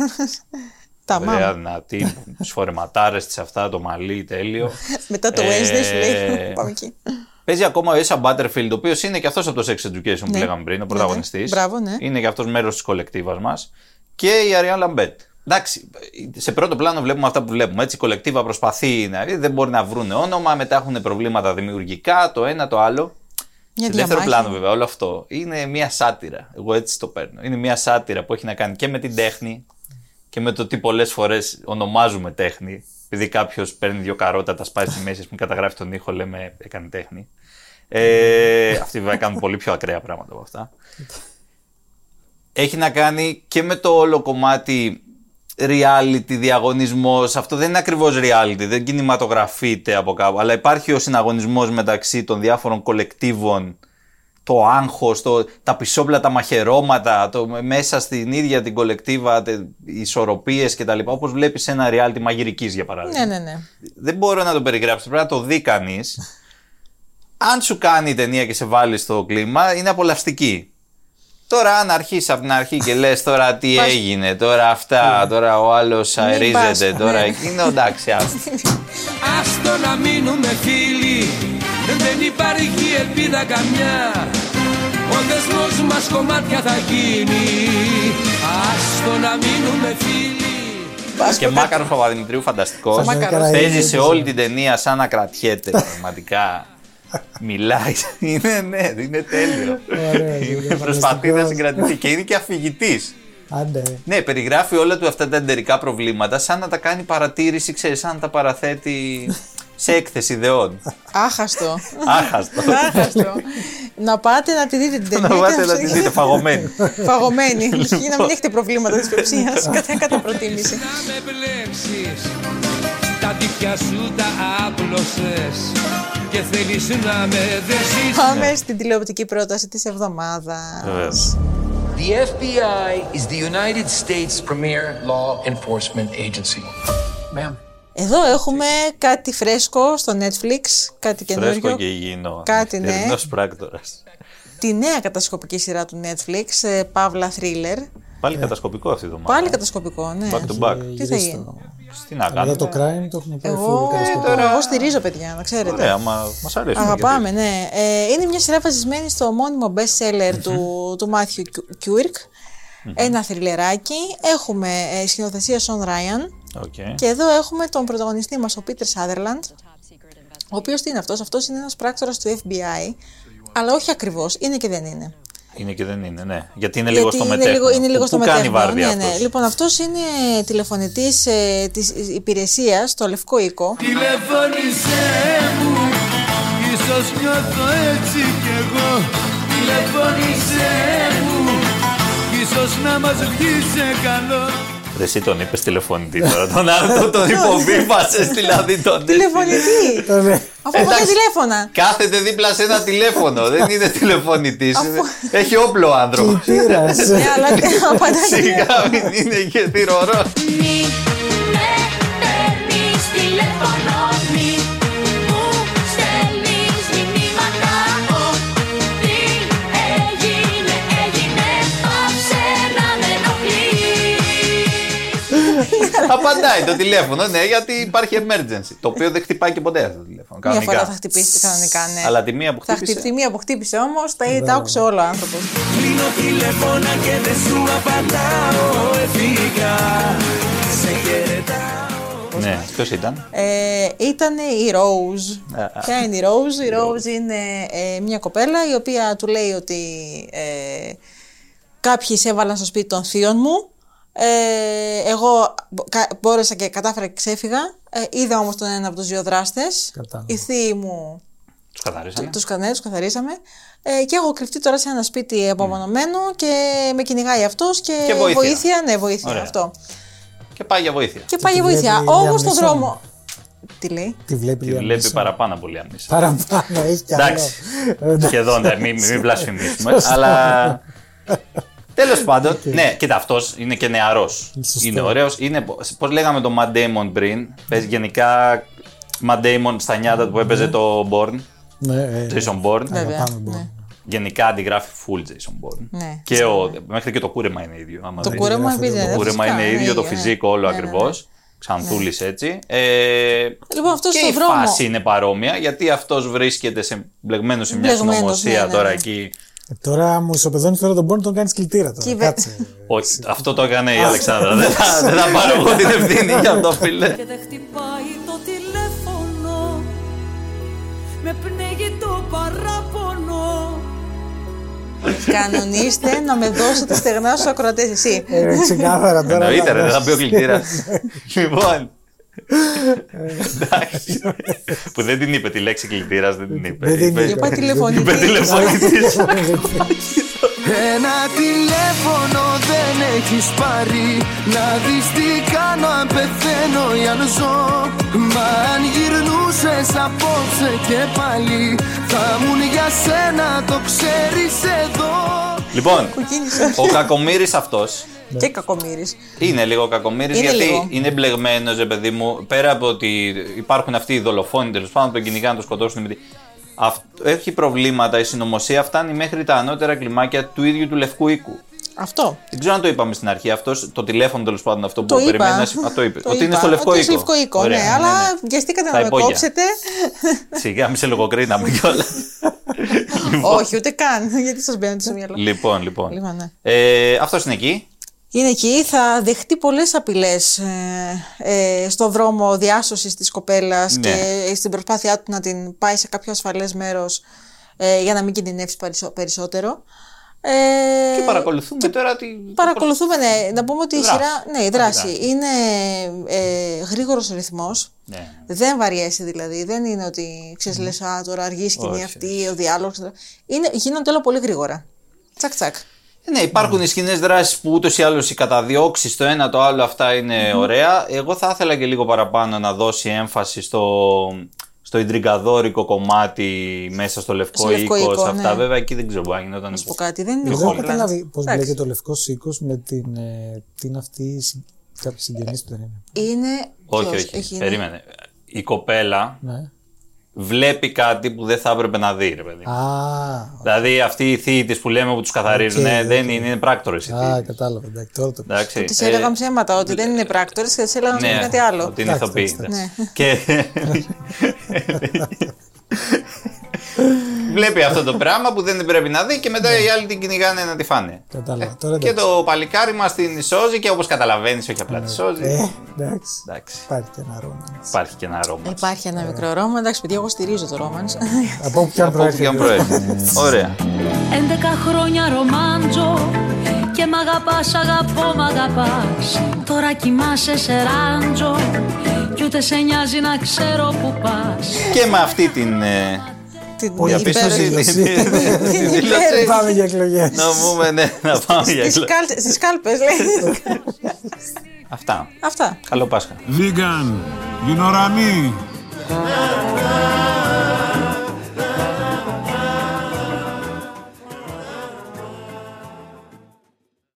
Τα Ωραία, μάμα. δυνατή, τις φορεματάρες της αυτά, το μαλλί, τέλειο. Μετά το Ε, Wednesday σου λέει. Πάμε εκεί. Παίζει ακόμα ο Esa Butterfield, ο οποίος είναι και αυτός από το Sex Education που Ναι. λέγαμε πριν, ο Ναι, πρωταγωνιστής. ναι. Μπράβο, ναι. Είναι και αυτός μέρος της κολεκτίβας μας. Και η Ariane Lambert. Εντάξει, σε πρώτο πλάνο βλέπουμε αυτά που βλέπουμε. Έτσι, η κολεκτίβα προσπαθεί να. Δεν μπορεί να βρουν όνομα, μετά έχουν προβλήματα δημιουργικά, το ένα το άλλο. Μια σε δεύτερο διαμάχη. πλάνο, βέβαια, όλο αυτό είναι μια σάτυρα. Εγώ έτσι το παίρνω. Είναι μια σάτυρα που έχει να κάνει και με την τέχνη και με το τι πολλές φορές ονομάζουμε τέχνη. Επειδή κάποιος παίρνει δύο καρότα, τα σπάει στη μέση και καταγράφει τον ήχο, λέμε έκανε τέχνη. Ε, αυτοί βέβαια κάνουν πολύ πιο ακραία πράγματα από αυτά. Έχει να κάνει και με το όλο κομμάτι reality, διαγωνισμός. Αυτό δεν είναι ακριβώς reality, δεν κινηματογραφείται από κάπου. Αλλά υπάρχει ο συναγωνισμός μεταξύ των διάφορων κολεκτίβων το άγχος, το, τα πισόπλατα μαχαιρώματα, το, μέσα στην ίδια την κολεκτίβα, τε, οι ισορροπίες κτλ. Όπως βλέπεις σε ένα reality μαγειρικής για παράδειγμα. Ναι, ναι, ναι. Δεν μπορώ να το περιγράψω, πρέπει να το δει κανείς. Αν σου κάνει η ταινία και σε βάλει στο κλίμα, είναι απολαυστική. Τώρα, αν αρχίσεις από την αρχή και λες τώρα τι Πας- έγινε, τώρα αυτά, τώρα ο άλλος αερίζεται, πας, τώρα ναι. εκείνο, εντάξει, άστο. Άστο να μείνουμε φίλοι Δεν υπάρχει ελπίδα καμιά Ο δεσμός μας κομμάτια θα γίνει Άστο να μείνουμε φίλοι και Μάκαρος Παπαδημητρίου, φανταστικό. Μάκαρος. Παίζει σε όλη την ταινία σαν να κρατιέται πραγματικά. Μιλάει. Είναι, ναι, είναι τέλειο. Ωραία, Είναι- είναι Προσπαθεί να φανταστικός. συγκρατηθεί και είναι και αφηγητής. Άντε. Ναι, περιγράφει όλα του αυτά τα εντερικά προβλήματα σαν να τα κάνει παρατήρηση, ξέρεις, σαν να τα παραθέτει σε έκθεση ιδεών. Άχαστο. Άχαστο. Άχαστο. να πάτε να τη δείτε την ταινία. να πάτε και να τη δείτε φαγωμένη. Φαγωμένη. Για να μην έχετε προβλήματα της πεψία. Κατά, κατά προτίμηση. Να με μπλέξεις Τα δίχτυα σου τα άπλωσες Και θέλεις να με δέσεις Πάμε στην τηλεοπτική πρόταση της εβδομάδας. Βεβαίως. The FBI is the United States premier law enforcement agency. Ma'am. Εδώ έχουμε κάτι φρέσκο στο Netflix, κάτι Φρέσκο καινούριο. και υγιεινό. Κάτι, ναι. Νυχτερινός πράκτορας. Τη νέα κατασκοπική σειρά του Netflix, ε, Παύλα Thriller. Πάλι κατασκοπικό αυτή η εβδομάδα. Πάλι κατασκοπικό, ναι. Back to back. Τι θα γίνει. Τι να Αλλά κάνουμε. το crime το έχουν πάρει Εγώ, full κατασκοπικό. εγώ στηρίζω, παιδιά, να ξέρετε. Ωραία, μα μας αρέσει. Αγαπάμε, ναι. Ε, είναι μια σειρά βασισμένη στο μόνιμο best seller του, του Matthew Κιούρκ. Ένα θρυλεράκι. Έχουμε ε, σκηνοθεσία Σον Ράιαν. Okay. Και εδώ έχουμε τον πρωταγωνιστή μας, ο Πίτερ Σάδερλαντ. Ο οποίος τι είναι αυτός, αυτός είναι ένας πράκτορας του FBI. Αλλά όχι ακριβώς, είναι και δεν είναι. Είναι και δεν είναι, ναι. Γιατί είναι λίγο Γιατί στο είναι μετέχνο. λίγο, είναι λίγο Πού στο κάνει μετέχνο. βάρδια ναι, ναι. αυτός; Λοιπόν, αυτός είναι τηλεφωνητής ε, της υπηρεσίας στο Λευκό Οίκο. Τηλεφώνησέ μου Ίσως νιώθω έτσι κι εγώ Τηλεφώνησέ μου Ίσως να μας βγει σε καλό Ρε, Εσύ τον είπες τηλεφωνητή τώρα. Τον άλλο τον υποβίβασες, δηλαδή τον. Τηλεφωνητή! Το ναι. Αφού παίρνει τηλέφωνα. Κάθεται δίπλα σε ένα τηλέφωνο. δεν είναι τηλεφωνητής. Έχει όπλο ο άνθρωπος. Πήρας. Ναι, αλλά απαντάει. Σιγά μην είναι και θηρορό. Μη με παίρνεις τηλέφωνο, Απαντάει το τηλέφωνο, ναι, γιατί υπάρχει emergency. Το οποίο δεν χτυπάει και ποτέ αυτό το τηλέφωνο. Μία Κανονικά. φορά θα χτυπήσει κανονικά, ναι. Αλλά τη μία που Θα χτύπησε. χτυπήσει, τη μία που χτύπησε όμως, τα, τα άκουσε όλο ο άνθρωπος. Κλείνω τηλεφώνα και δεν σου απαντάω Έφυγα Σε χαιρετάω Ναι, ποιος ήταν; Ε, ήταν η Rose. Α, α. Ποια είναι η Rose? Η Rose είναι ε, μια κοπέλα η οποία του λέει ότι ε, κάποιοι σε έβαλαν στο σπίτι των θείων μου. Ε, εγώ μπο- κα- μπόρεσα και κατάφερα και ξέφυγα. Ε, είδα όμως τον ένα από τους δύο δράστες. Κατάλαβα. Οι θείοι μου Τους καθαρίσανε. τους, κα- ναι, τους καθαρίσαμε. Ε, και έχω κρυφτεί τώρα σε ένα σπίτι απομονωμένο και με κυνηγάει αυτός και, Και βοήθεια. ναι, βοήθεια Ωραία. αυτό. Και πάει για βοήθεια. Και πάει για τη βοήθεια. βλέπει Όμως Liam στον Neeson. δρόμο. Τι λέει; Τη βλέπει Τη Λία βλέπει Νίσον. παραπάνω πολύ αμύσα. Παραπάνω, έχει κι άλλο. Εντάξει. Εντάξει. Σχεδόν, ναι, μην, μην βλασφημίσουμε. Σωστό. αλλά. Τέλος πάντων, ναι, κοίτα, αυτός είναι και νεαρός. Σωστό. Είναι ωραίος. Είναι, πώς λέγαμε το Matt Damon πριν. Παίζει γενικά Matt Damon στα νιάτα του που έπαιζε το Bourne. Ναι, ε, Jason Bourne. Βέβαια. Αγαπάμε Bourne. Γενικά αντιγράφει full Jason Bourne. Ναι. Και ο, μέχρι και το κούρεμα είναι ίδιο. άμα Το δεις. κούρεμα επίσης, Το ναι, κούρεμα φυσικά, είναι είναι ίδιο, το ίδιο, ναι. φυσικό όλο Ναι, ναι, ακριβώς. ναι. Ξανθούλης έτσι. Ε, Λοιπόν, αυτός και στο η δρόμο. φάση είναι παρόμοια γιατί αυτός βρίσκεται σε, μπλεγμένος σε μια Μπλεγμένος, συνωμοσία ναι, ναι, τώρα ναι. εκεί. Ε, Τώρα μου ισοπεδώνεις τώρα τον πόνο τον κάνεις κλητήρα τώρα. Κύβε- Κάτσε. Όχι, αυτό το έκανε η Αλεξάνδρα. δεν, θα, δεν θα πάρω εγώ την ευθύνη για αυτό, φίλε. Και δεν χτυπάει το τηλέφωνο Με πνίγει το παράπονο Κανονίστε να με δώσετε στεγνά στους ακροατές, εσύ. Ε, ξεκάθαρα τώρα. Εννοείται, ρε, να- δεν θα μπει ο κλητήρας. λοιπόν. Εντάξει. Που δεν την είπε τη λέξη κλητήρας, δεν την είπε. Δεν την είπε. Είπα τηλεφωνική. Είπε τηλεφωνητή. Ένα τηλέφωνο δεν έχεις πάρει Να δεις τι κάνω αν πεθαίνω ή αν ζω Μα αν γυρνούσες απόψε και πάλι Θα ήμουν για σένα το ξέρεις εδώ Λοιπόν, Κοκκίνησες. ο κακομοίρης αυτός Και κακομοίρης. είναι λίγο κακομοίρης Είναι γιατί λίγο. είναι μπλεγμένος, ρε παιδί μου. Πέρα από ότι υπάρχουν αυτοί οι δολοφόνοι τέλος πάντων που τον κυνηγάνε να τον σκοτώσουν. με τη- Αυτ- Έχει προβλήματα. Η συνωμοσία φτάνει μέχρι τα ανώτερα κλιμάκια του ίδιου του Λευκού Οίκου. Αυτό. Δεν ξέρω αν το είπαμε στην αρχή. Αυτός, το τηλέφωνο τέλος πάντων αυτό που Το είπα. περιμένεις. να συ- Α, το είπε. Το ότι είναι είπα. στο Λευκό Ότι Οίκο. είναι στο Λευκό Οίκο, Ωραία, ναι, αλλά βιαστήκατε Στα να με υπόγεια. κόψετε. Σιγά, μη σε λογοκρίναμε κιόλας. Όχι, ούτε καν. Γιατί σας μπαίνετε στο μυαλό. λοιπόν, λοιπόν. Λοιπόν, ναι. Ε, Αυτός είναι εκεί. Είναι εκεί, θα δεχτεί πολλές απειλές ε, ε, στο δρόμο διάσωσης της κοπέλας Ναι. και στην προσπάθειά του να την πάει σε κάποιο ασφαλές μέρος ε, για να μην κινδυνεύσει περισσο- περισσότερο. Ε, Και παρακολουθούμε τώρα τη. Παρακολουθούμε, ναι. Να πούμε ότι η Δράση. σειρά. Ναι, η δράση. Δράση. Είναι ε, γρήγορος ρυθμός. Ναι. Δεν βαριέσαι δηλαδή. Δεν είναι ότι ξέρεις, λες, Α, τώρα αργεί η σκηνή Όχι, αυτή, ο διάλογος. Είναι, γίνονται όλα πολύ γρήγορα. Τσακ, τσακ. Ε, Ναι, υπάρχουν οι σκηνές δράσει που ούτως ή άλλως οι καταδιώξεις το ένα το άλλο αυτά είναι ωραία. Εγώ θα ήθελα και λίγο παραπάνω να δώσει έμφαση στο, στο ιντριγκαδόρικο κομμάτι μέσα στο λευκό, Στο Λευκό οίκος. Οίκο, σε αυτά ναι. βέβαια εκεί δεν ξέρω, μπορεί να γινόταν. Να σου πω κάτι. Δεν είναι Εγώ δεν έχω Homeland. καταλάβει πώς Εντάξει. μπλέκεται ο λευκός οίκος με την. Ε, τι είναι αυτή η συ- κάποια συγγενή του δεν είναι. Είναι. Όχι, ποιος; όχι. έχει- Περίμενε. Η κοπέλα Ναι. Βλέπει κάτι που δεν θα έπρεπε να δει, ρε παιδί. Α, Δηλαδή αυτοί οι θείοι τη που λέμε που τους καθαρίζουν, Οκ, ναι, δεν οκ. είναι, είναι πράκτορες. α, κατάλαβα. Εντάξει, τώρα το Εντάξει. Τη ε, έλεγαν ψέματα ότι δεν είναι πράκτορες και τη έλεγαν ότι είναι κάτι άλλο. Ότι είναι Εντάξει, ηθοποιοί. εντάξει, Ναι. Και. Βλέπει αυτό το πράγμα που δεν πρέπει να δει και μετά οι άλλοι την κυνηγάνε να τη φάνε. Κατάλαβα. Τώρα Και εντάξει. το παλικάρι μας την σώζει και όπως καταλαβαίνεις, όχι απλά τη σώζει. Ε, εντάξει. Εντάξει. Υπάρχει και ένα ρόμα. Υπάρχει και ένα αρώμα. Υπάρχει ένα μικρό ρόμα. Εντάξει, παιδιά, εγώ στηρίζω το ρόμαν. Από όπου και αν Από όπου και αν προέρχεται. προέρχεται. Ωραία. 11 χρόνια ρομάντζο και μ' αγαπάς, αγαπώ, μ' αγαπάς Τώρα κοιμάσαι σε ράντζο κι ούτε σε νοιάζει να ξέρω που πας Και με αυτή την. ε, Την Πολύ διαπίστωση, υπέροχη την- δήλωση. την δήλωση, Πάμε για εκλογές. Να πούμε, ναι, να πάμε για εκλογές. Στις κάλπες, λέει. Αυτά. Αυτά. Καλό Πάσχα. Vegan, you know what I mean?